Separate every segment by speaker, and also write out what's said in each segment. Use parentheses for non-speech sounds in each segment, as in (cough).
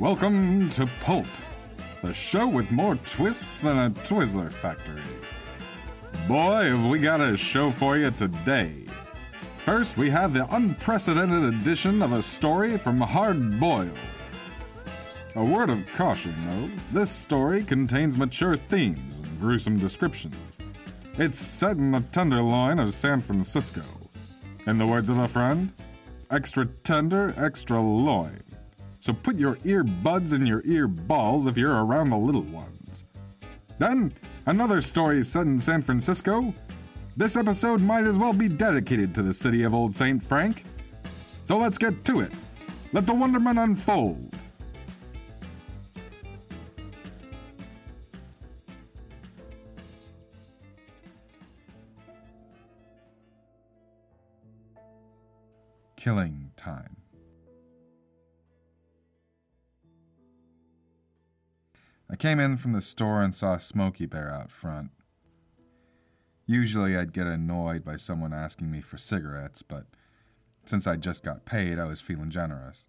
Speaker 1: Welcome to Pulp, the show with more twists than a Twizzler factory. Boy, have we got a show for you today. First, we have the unprecedented edition of a story from Hard Boil. A word of caution, though this story contains mature themes and gruesome descriptions. It's set in the tenderloin of San Francisco. In the words of a friend, extra tender, extra loin. So put your earbuds in your ear balls if you're around the little ones. Then, another story set in San Francisco. This episode might as well be dedicated to the city of Old St. Frank. So let's get to it. Let the wonderment unfold. Killing Time. Came in from the store and saw Smokey Bear out front. Usually I'd get annoyed by someone asking me for cigarettes, but since I just got paid, I was feeling generous.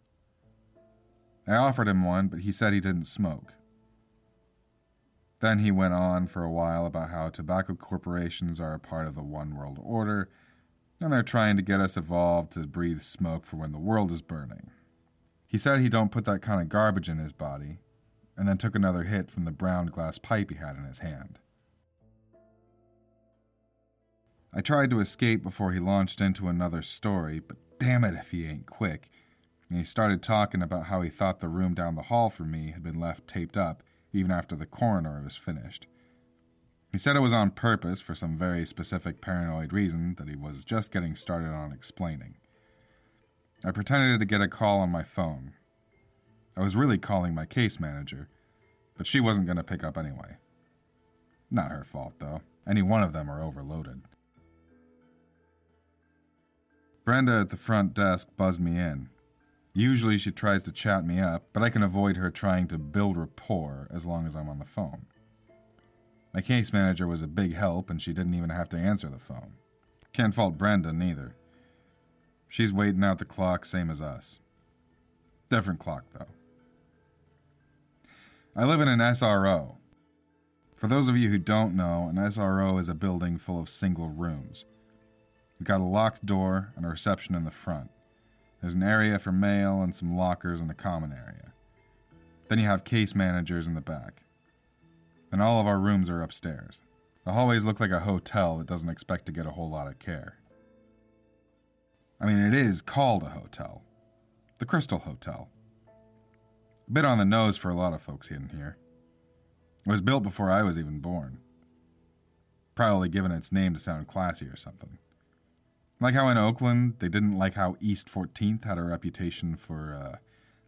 Speaker 1: I offered him one, but he said he didn't smoke. Then he went on for a while about how tobacco corporations are a part of the One World Order, and they're trying to get us evolved to breathe smoke for when the world is burning. He said he don't put that kind of garbage in his body, and then took another hit from the brown glass pipe he had in his hand. I tried to escape before he launched into another story, but damn it if he ain't quick. And he started talking about how he thought the room down the hall from me had been left taped up even after the coroner was finished. He said it was on purpose for some very specific paranoid reason that he was just getting started on explaining. I pretended to get a call on my phone. I was really calling my case manager, but she wasn't going to pick up anyway. Not her fault, though. Any one of them are overloaded. Brenda at the front desk buzzed me in. Usually she tries to chat me up, but I can avoid her trying to build rapport as long as I'm on the phone. My case manager was a big help, and she didn't even have to answer the phone. Can't fault Brenda neither. She's waiting out the clock, same as us. Different clock, though. I live in an SRO. For those of you who don't know, an SRO is a building full of single rooms. We've got a locked door and a reception in the front. There's an area for mail and some lockers in the common area. Then you have case managers in the back. Then all of our rooms are upstairs. The hallways look like a hotel that doesn't expect to get a whole lot of care. I mean, it is called a hotel the Crystal Hotel. Bit on the nose for a lot of folks in here. It was built before I was even born. Probably given its name to sound classy or something. Like how in Oakland, they didn't like how East 14th had a reputation for uh,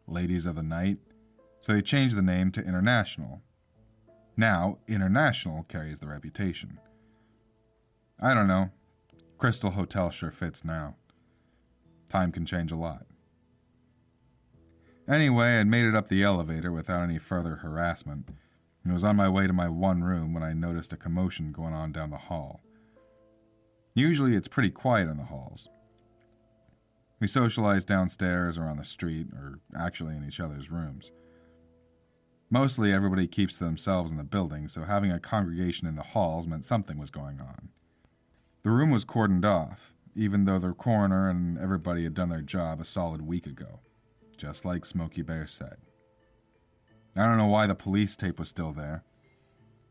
Speaker 1: ladies of the night, so they changed the name to International. Now, International carries the reputation. I don't know. Crystal Hotel sure fits now. Time can change a lot. Anyway, I'd made it up the elevator without any further harassment and was on my way to my one room when I noticed a commotion going on down the hall. Usually it's pretty quiet in the halls. We socialize downstairs or on the street, or actually in each other's rooms. Mostly everybody keeps to themselves in the building, so having a congregation in the halls meant something was going on. The room was cordoned off, even though the coroner and everybody had done their job a solid week ago, just like Smokey Bear said. I don't know why the police tape was still there.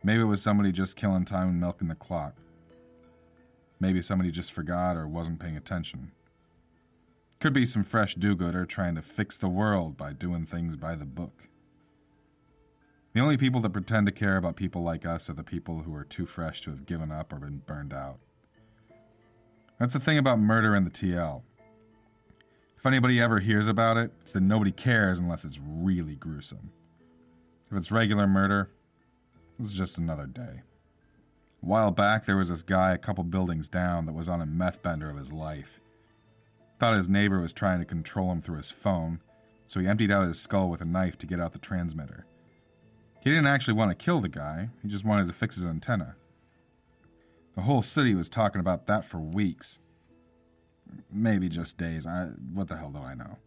Speaker 1: Maybe it was somebody just killing time and milking the clock. Maybe somebody just forgot or wasn't paying attention. Could be some fresh do gooder trying to fix the world by doing things by the book. The only people that pretend to care about people like us are the people who are too fresh to have given up or been burned out. That's the thing about murder in the TL. If anybody ever hears about it, it's that nobody cares unless it's really gruesome. If it's regular murder, it's just another day. A while back, there was this guy a couple buildings down that was on a meth bender of his life. Thought his neighbor was trying to control him through his phone, so he emptied out his skull with a knife to get out the transmitter. He didn't actually want to kill the guy, he just wanted to fix his antenna. The whole city was talking about that for weeks. Maybe just days. I, what the hell do I know?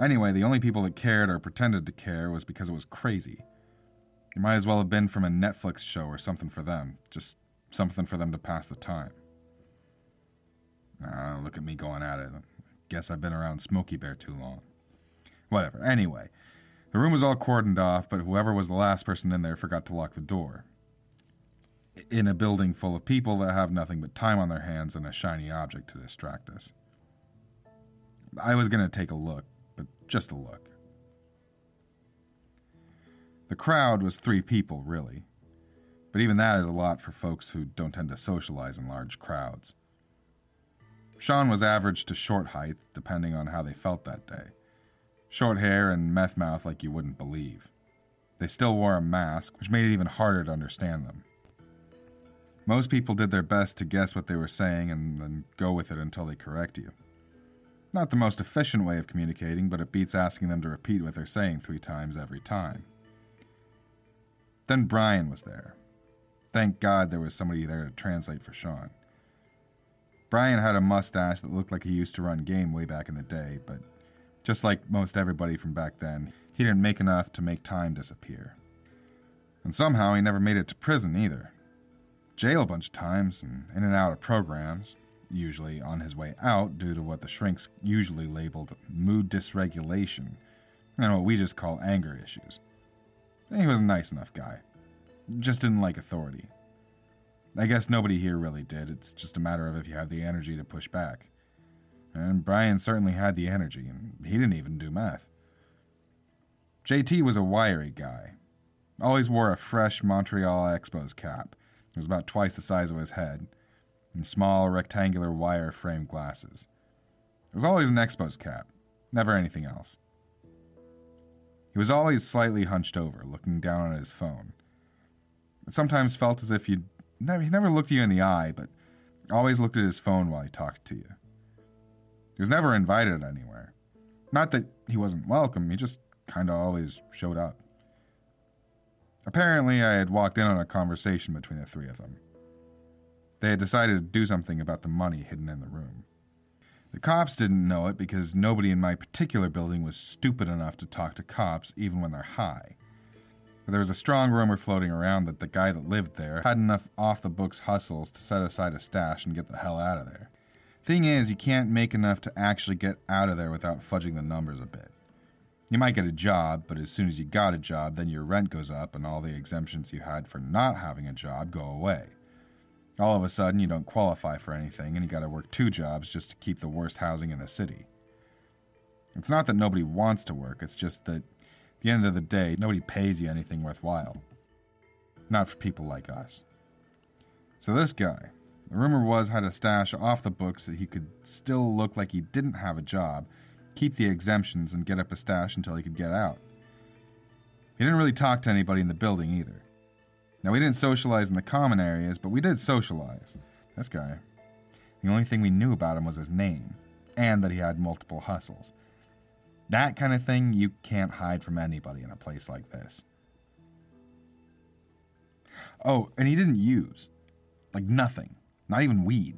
Speaker 1: Anyway, the only people that cared or pretended to care was because it was crazy. It might as well have been from a Netflix show or something for them, just something for them to pass the time. Ah, look at me going at it. Guess I've been around Smokey Bear too long. Whatever. Anyway, the room was all cordoned off, but whoever was the last person in there forgot to lock the door. In a building full of people that have nothing but time on their hands and a shiny object to distract us. I was going to take a look, but just a look. The crowd was three people, really. But even that is a lot for folks who don't tend to socialize in large crowds. Sean was average to short height, depending on how they felt that day. Short hair and meth mouth like you wouldn't believe. They still wore a mask, which made it even harder to understand them. Most people did their best to guess what they were saying and then go with it until they correct you. Not the most efficient way of communicating, but it beats asking them to repeat what they're saying three times every time. Then Brian was there. Thank God there was somebody there to translate for Sean. Brian had a mustache that looked like he used to run game way back in the day, but just like most everybody from back then, he didn't make enough to make time disappear. And somehow he never made it to prison either. Jail a bunch of times and in and out of programs, usually on his way out due to what the shrinks usually labeled mood dysregulation, and what we just call anger issues. He was a nice enough guy. Just didn't like authority. I guess nobody here really did. It's just a matter of if you have the energy to push back. And Brian certainly had the energy, and he didn't even do math. JT was a wiry guy. Always wore a fresh Montreal Expos cap. It was about twice the size of his head, and small rectangular wire framed glasses. It was always an Expos cap, never anything else. He was always slightly hunched over, looking down at his phone. It sometimes felt as if he'd never, he never looked you in the eye, but always looked at his phone while he talked to you. He was never invited anywhere. Not that he wasn't welcome, he just kind of always showed up. Apparently, I had walked in on a conversation between the three of them. They had decided to do something about the money hidden in the room. The cops didn't know it because nobody in my particular building was stupid enough to talk to cops even when they're high. There was a strong rumor floating around that the guy that lived there had enough off the books hustles to set aside a stash and get the hell out of there. Thing is, you can't make enough to actually get out of there without fudging the numbers a bit. You might get a job, but as soon as you got a job, then your rent goes up and all the exemptions you had for not having a job go away. All of a sudden, you don't qualify for anything and you gotta work two jobs just to keep the worst housing in the city. It's not that nobody wants to work, it's just that at the end of the day, nobody pays you anything worthwhile. Not for people like us. So this guy, the rumor was, had a stash off the books that he could still look like he didn't have a job, keep the exemptions, and get up a stash until he could get out. He didn't really talk to anybody in the building either. Now, we didn't socialize in the common areas, but we did socialize. This guy. The only thing we knew about him was his name, and that he had multiple hustles. That kind of thing you can't hide from anybody in a place like this. Oh, and he didn't use. Like nothing. Not even weed.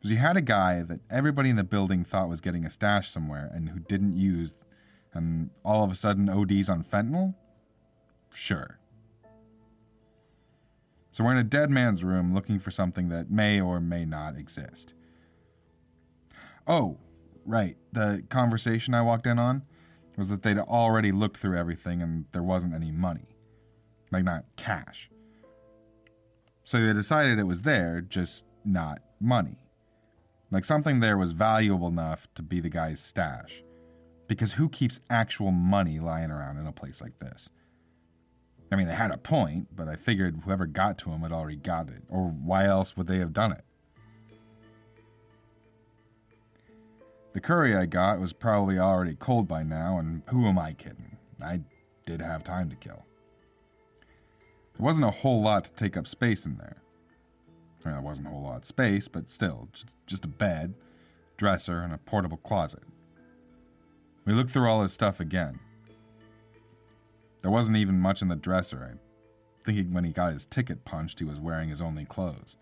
Speaker 1: Because he had a guy that everybody in the building thought was getting a stash somewhere and who didn't use, and all of a sudden ODs on fentanyl? Sure. So we're in a dead man's room looking for something that may or may not exist. Oh, Right. The conversation I walked in on was that they'd already looked through everything and there wasn't any money. Like, not cash. So they decided it was there, just not money. Like, something there was valuable enough to be the guy's stash. Because who keeps actual money lying around in a place like this? I mean, they had a point, but I figured whoever got to him had already got it. Or why else would they have done it? The curry I got was probably already cold by now, and who am I kidding? I did have time to kill. There wasn't a whole lot to take up space in there. I mean, there wasn't a whole lot of space, but still, just, a bed, dresser, and a portable closet. We looked through all his stuff again. There wasn't even much in the dresser. I think when he got his ticket punched, he was wearing his only clothes.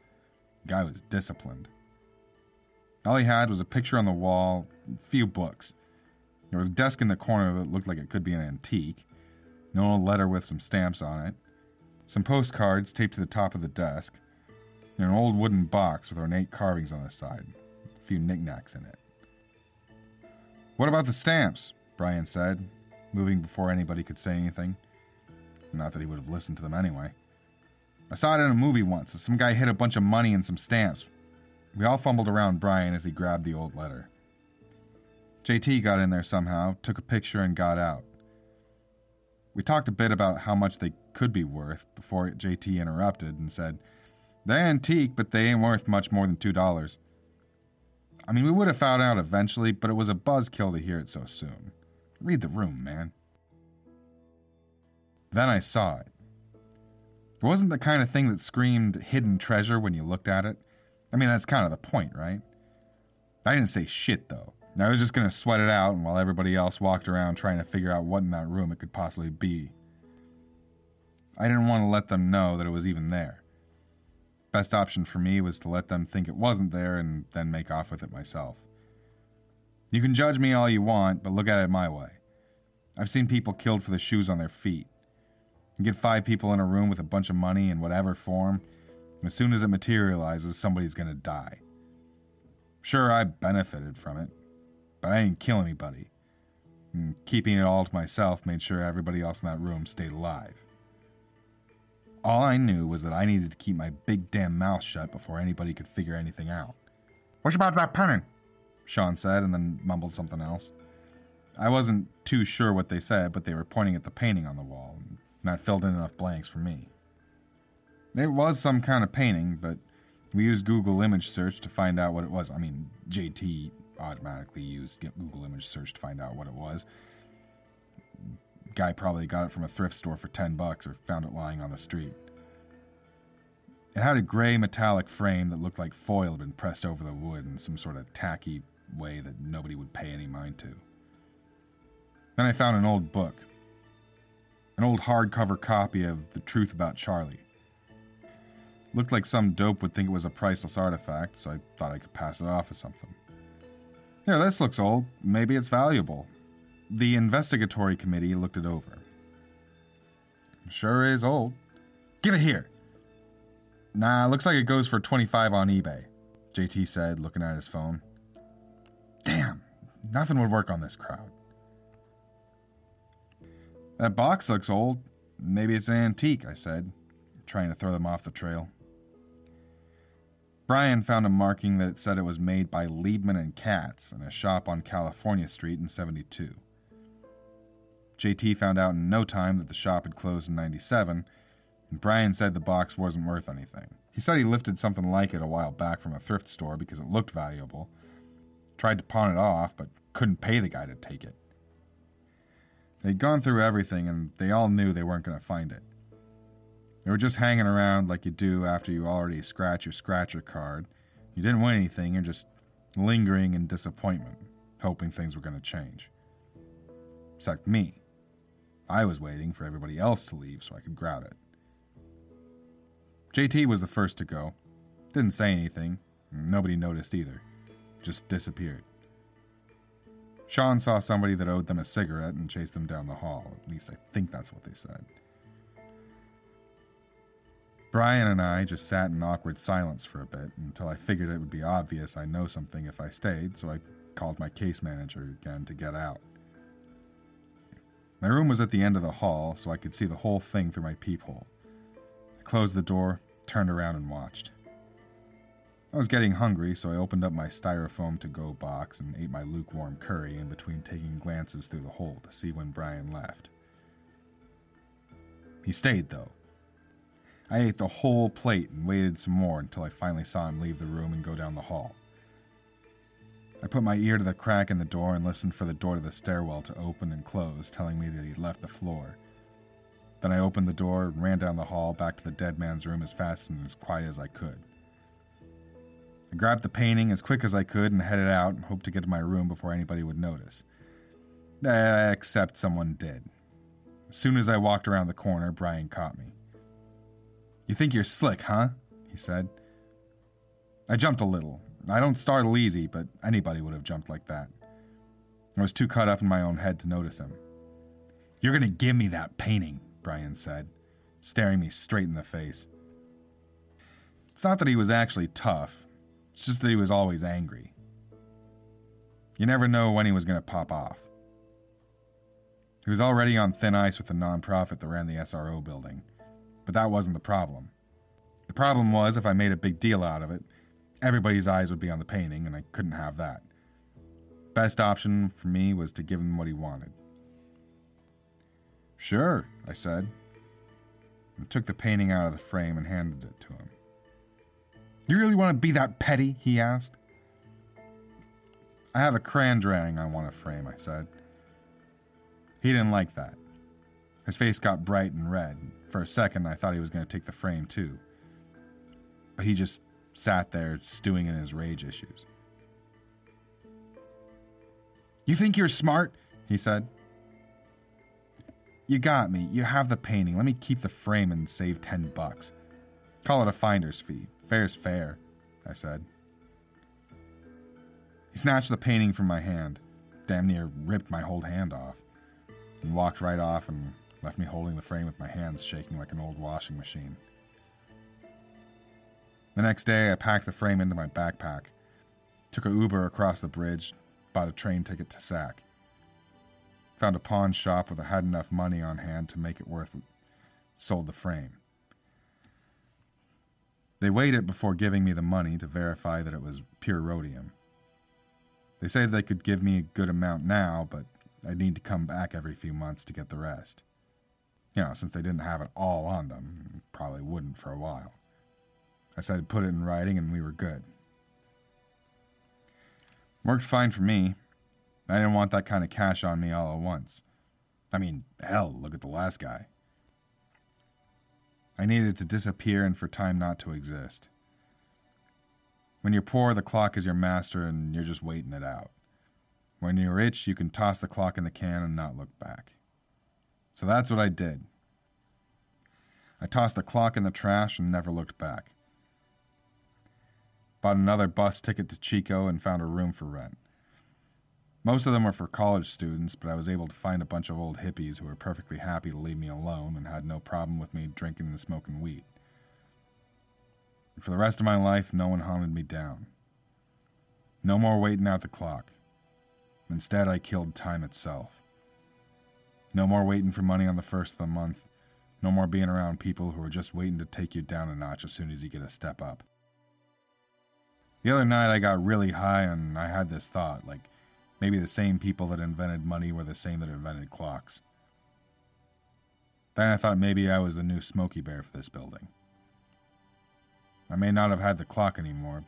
Speaker 1: The guy was disciplined. All he had was a picture on the wall, a few books. There was a desk in the corner that looked like it could be an antique, an old letter with some stamps on it, some postcards taped to the top of the desk, and an old wooden box with ornate carvings on the side, a few knickknacks in it. What about the stamps? Brian said, moving before anybody could say anything. Not that he would have listened to them anyway. I saw it in a movie once. Some guy hid a bunch of money and some stamps. We all fumbled around Brian as he grabbed the old letter. JT got in there somehow, took a picture, and got out. We talked a bit about how much they could be worth before JT interrupted and said, They're antique, but they ain't worth much more than $2. I mean, we would have found out eventually, but it was a buzzkill to hear it so soon. Read the room, man. Then I saw it. It wasn't the kind of thing that screamed hidden treasure when you looked at it. I mean, that's kind of the point, right? I didn't say shit, though. I was just going to sweat it out while everybody else walked around trying to figure out what in that room it could possibly be. I didn't want to let them know that it was even there. Best option for me was to let them think it wasn't there and then make off with it myself. You can judge me all you want, but look at it my way. I've seen people killed for the shoes on their feet. You get five people in a room with a bunch of money in whatever form, and as soon as it materializes, somebody's gonna die. Sure, I benefited from it, but I didn't kill anybody. And keeping it all to myself made sure everybody else in that room stayed alive. All I knew was that I needed to keep my big damn mouth shut before anybody could figure anything out. What about that painting? Sean said, and then mumbled something else. I wasn't too sure what they said, but they were pointing at the painting on the wall, and that filled in enough blanks for me. It was some kind of painting, but we used Google image search to find out what it was. I mean, JT automatically used Google image search to find out what it was. Guy probably got it from a thrift store for 10 bucks or found it lying on the street. It had a gray metallic frame that looked like foil had been pressed over the wood in some sort of tacky way that nobody would pay any mind to. Then I found an old book, an old hardcover copy of The Truth About Charlie. Looked like some dope would think it was a priceless artifact, so I thought I could pass it off as something. Here, this looks old. Maybe it's valuable. The investigatory committee looked it over. Sure is old. Give it here. Nah, looks like it goes for 25 on eBay, JT said, looking at his phone. Damn, nothing would work on this crowd. That box looks old. Maybe it's an antique, I said, trying to throw them off the trail. Brian found a marking that said it was made by Liebman and Katz in a shop on California Street in 72. JT found out in no time that the shop had closed in 97, and Brian said the box wasn't worth anything. He said he lifted something like it a while back from a thrift store because it looked valuable, tried to pawn it off, but couldn't pay the guy to take it. They'd gone through everything, and they all knew they weren't going to find it. They were just hanging around like you do after you already scratch your scratcher card. You didn't win anything, you're just lingering in disappointment, hoping things were going to change. Except me. I was waiting for everybody else to leave so I could grab it. JT was the first to go. Didn't say anything. Nobody noticed either. Just disappeared. Sean saw somebody that owed them a cigarette and chased them down the hall. At least I think that's what they said. Brian and I just sat in awkward silence for a bit until I figured it would be obvious I know something if I stayed, so I called my case manager again to get out. My room was at the end of the hall, so I could see the whole thing through my peephole. I closed the door, turned around, and watched. I was getting hungry, so I opened up my styrofoam to go box and ate my lukewarm curry in between taking glances through the hole to see when Brian left. He stayed, though. I ate the whole plate and waited some more until I finally saw him leave the room and go down the hall. I put my ear to the crack in the door and listened for the door to the stairwell to open and close, telling me that he'd left the floor. Then I opened the door and ran down the hall back to the dead man's room as fast and as quiet as I could. I grabbed the painting as quick as I could and headed out and hoped to get to my room before anybody would notice. Eh, except someone did. As soon as I walked around the corner, Brian caught me. You think you're slick, huh? he said. I jumped a little. I don't startle easy, but anybody would have jumped like that. I was too caught up in my own head to notice him. You're gonna give me that painting, Brian said, staring me straight in the face. It's not that he was actually tough, it's just that he was always angry. You never know when he was gonna pop off. He was already on thin ice with the nonprofit that ran the SRO building, but that wasn't the problem. The problem was if I made a big deal out of it, everybody's eyes would be on the painting, and I couldn't have that. Best option for me was to give him what he wanted. Sure, I said. I took the painting out of the frame and handed it to him. You really want to be that petty? he asked. I have a crayon drawing I want to frame, I said. He didn't like that. His face got bright and red. For a second, I thought he was going to take the frame too. But he just sat there, stewing in his rage issues. You think you're smart? he said. You got me. You have the painting. Let me keep the frame and save ten bucks. Call it a finder's fee. Fair's fair, I said. He snatched the painting from my hand, damn near ripped my whole hand off, and walked right off and left me holding the frame with my hands shaking like an old washing machine. The next day, I packed the frame into my backpack, took a Uber across the bridge, bought a train ticket to Sac. Found a pawn shop where I had enough money on hand to make it worth. Sold the frame. They weighed it before giving me the money to verify that it was pure rhodium. They said they could give me a good amount now, but I'd need to come back every few months to get the rest. You know, since they didn't have it all on them, probably wouldn't for a while. I said put it in writing and we were good. Worked fine for me. I didn't want that kind of cash on me all at once. I mean, hell, look at the last guy. I needed to disappear and for time not to exist. When you're poor, the clock is your master and you're just waiting it out. When you're rich, you can toss the clock in the can and not look back. So that's what I did. I tossed the clock in the trash and never looked back. Bought another bus ticket to Chico and found a room for rent. Most of them were for college students, but I was able to find a bunch of old hippies who were perfectly happy to leave me alone and had no problem with me drinking and smoking weed. For the rest of my life, no one hunted me down. No more waiting out the clock. Instead, I killed time itself. No more waiting for money on the first of the month. No more being around people who are just waiting to take you down a notch as soon as you get a step up. The other night, I got really high and I had this thought like, maybe the same people that invented money were the same that invented clocks. Then I thought maybe I was the new Smokey Bear for this building. I may not have had the clock anymore,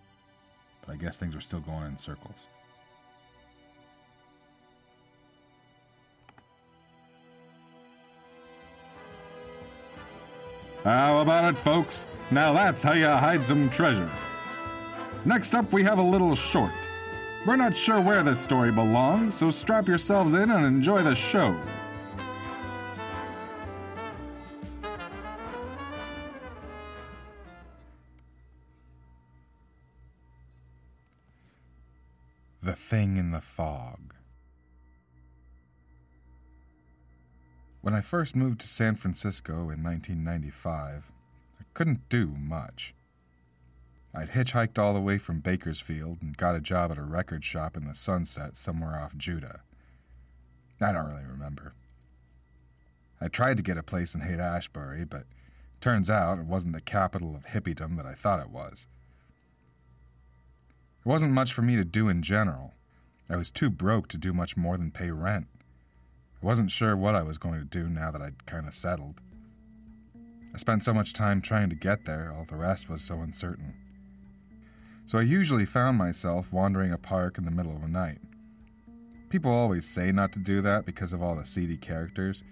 Speaker 1: but I guess things were still going in circles. How about it, folks? Now that's how you hide some treasure. Next up, we have a little short. We're not sure where this story belongs, so strap yourselves in and enjoy the show. The Thing in the Fog. When I first moved to San Francisco in 1995, I couldn't do much. I'd hitchhiked all the way from Bakersfield and got a job at a record shop in the sunset somewhere off Judah. I don't really remember. I tried to get a place in Haight Ashbury, but turns out it wasn't the capital of hippiedom that I thought it was. There wasn't much for me to do in general. I was too broke to do much more than pay rent. I wasn't sure what I was going to do now that I'd kind of settled. I spent so much time trying to get there, all the rest was so uncertain. So I usually found myself wandering a park in the middle of the night. People always say not to do that because of all the seedy characters.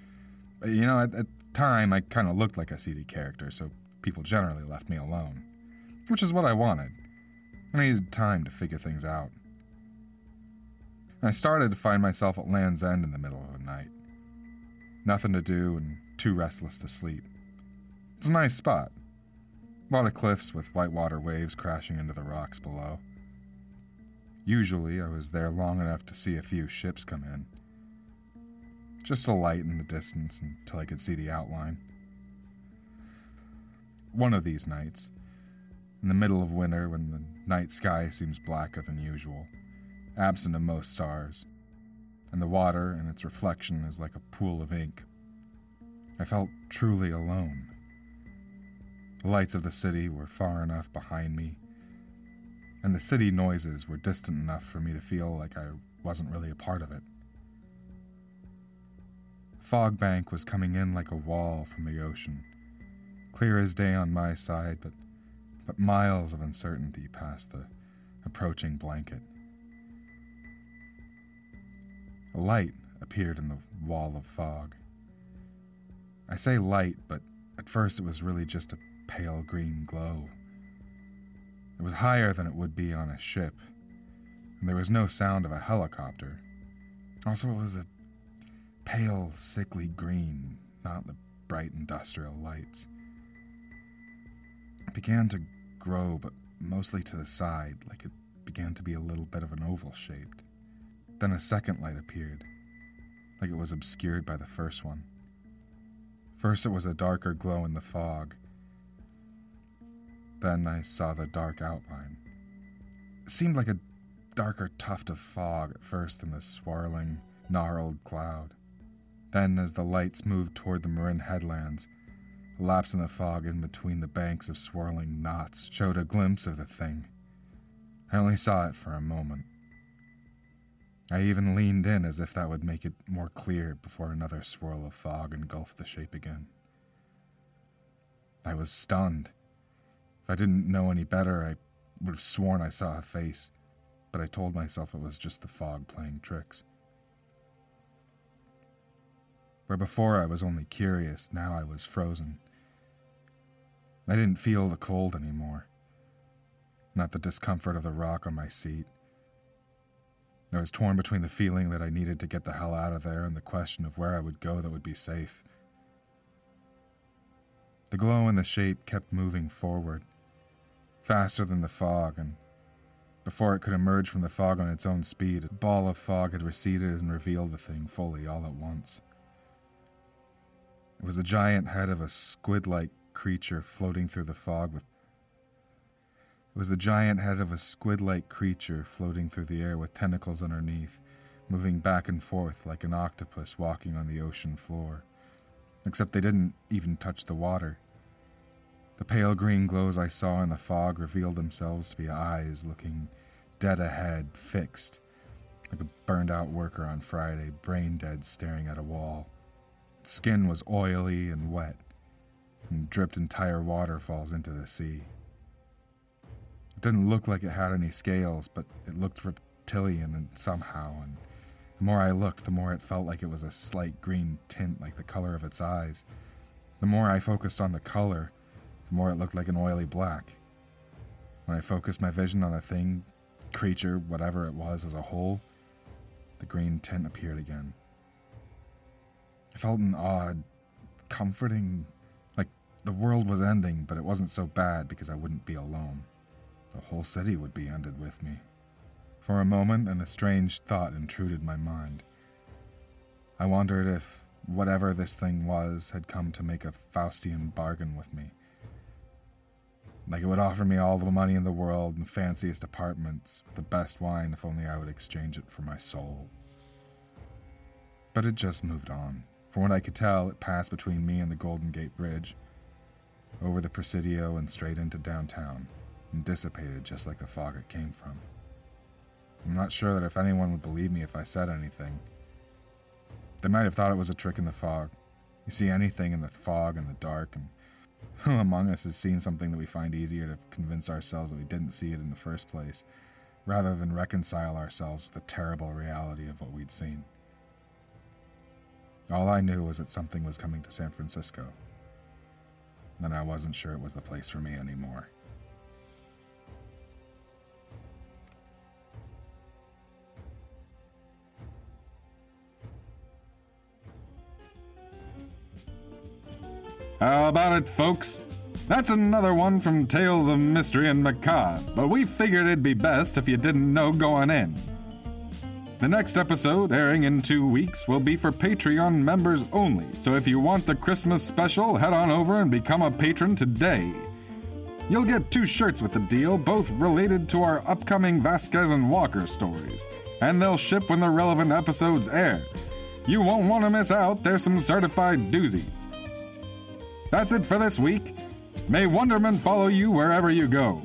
Speaker 1: But, you know, at, the time, I kind of looked like a seedy character, so people generally left me alone. Which is what I wanted. I needed time to figure things out. I started to find myself at Land's End in the middle of the night. Nothing to do and too restless to sleep. It's a nice spot. A lot of cliffs with whitewater waves crashing into the rocks below. Usually, I was there long enough to see a few ships come in. Just a light in the distance until I could see the outline. One of these nights, in the middle of winter when the night sky seems blacker than usual, absent of most stars, and the water and its reflection is like a pool of ink, I felt truly alone. The lights of the city were far enough behind me, and the city noises were distant enough for me to feel like I wasn't really a part of it. fog bank was coming in like a wall from the ocean, clear as day on my side, but, but miles of uncertainty past the approaching blanket. A light appeared in the wall of fog. I say light, but at first it was really just a pale green glow. It was higher than it would be on a ship, and there was no sound of a helicopter. Also, it was a pale, sickly green, not the bright industrial lights. It began to grow, but mostly to the side, like it began to be a little bit of an oval shaped. Then a second light appeared, like it was obscured by the first one. First, it was a darker glow in the fog, then I saw the dark outline. It seemed like a darker tuft of fog at first in the swirling, gnarled cloud. Then, as the lights moved toward the Marin headlands, a lapse in the fog in between the banks of swirling knots showed a glimpse of the thing. I only saw it for a moment. I even leaned in as if that would make it more clear before another swirl of fog engulfed the shape again. I was stunned. If I didn't know any better, I would have sworn I saw a face, but I told myself it was just the fog playing tricks. Where before I was only curious, now I was frozen. I didn't feel the cold anymore, not the discomfort of the rock on my seat. I was torn between the feeling that I needed to get the hell out of there and the question of where I would go that would be safe. The glow and the shape kept moving forward faster than the fog, and before it could emerge from the fog on its own speed, a ball of fog had receded and revealed the thing fully all at once. It was the giant head of a squid like creature floating through the fog with it was the giant head of a squid like creature floating through the air with tentacles underneath, moving back and forth like an octopus walking on the ocean floor. Except they didn't even touch the water. The pale green glows I saw in the fog revealed themselves to be eyes looking dead ahead, fixed, like a burned out worker on Friday, brain dead, staring at a wall. Skin was oily and wet, and dripped entire waterfalls into the sea. It didn't look like it had any scales, but it looked reptilian somehow, and the more I looked, the more it felt like it was a slight green tint like the color of its eyes. The more I focused on the color, the more it looked like an oily black. When I focused my vision on the thing, creature, whatever it was as a whole, the green tint appeared again. I felt an odd, comforting, like the world was ending, but it wasn't so bad because I wouldn't be alone. The whole city would be ended with me. For a moment, an strange thought intruded my mind. I wondered if whatever this thing was had come to make a Faustian bargain with me. Like it would offer me all the money in the world and the fanciest apartments with the best wine if only I would exchange it for my soul. But it just moved on. From what I could tell, it passed between me and the Golden Gate Bridge, over the Presidio and straight into downtown, and dissipated just like the fog it came from. I'm not sure that if anyone would believe me if I said anything. They might have thought it was a trick in the fog. You see anything in the fog and the dark, and who (laughs) among us has seen something that we find easier to convince ourselves that we didn't see it in the first place, rather than reconcile ourselves with the terrible reality of what we'd seen? All I knew was that something was coming to San Francisco, and I wasn't sure it was the place for me anymore.
Speaker 2: How about it, folks?
Speaker 1: That's another one from Tales of Mystery and Macabre, but we figured it'd be best if you didn't know going in. The next episode, airing in two weeks, will be for Patreon members only, so if you want the Christmas special, head on over and become a patron today. You'll get two shirts with the deal, both related to our upcoming Vasquez and Walker stories, and they'll ship when the relevant episodes air. You won't want to miss out, there's some certified doozies. That's it for this week. May wonderment follow you wherever you go.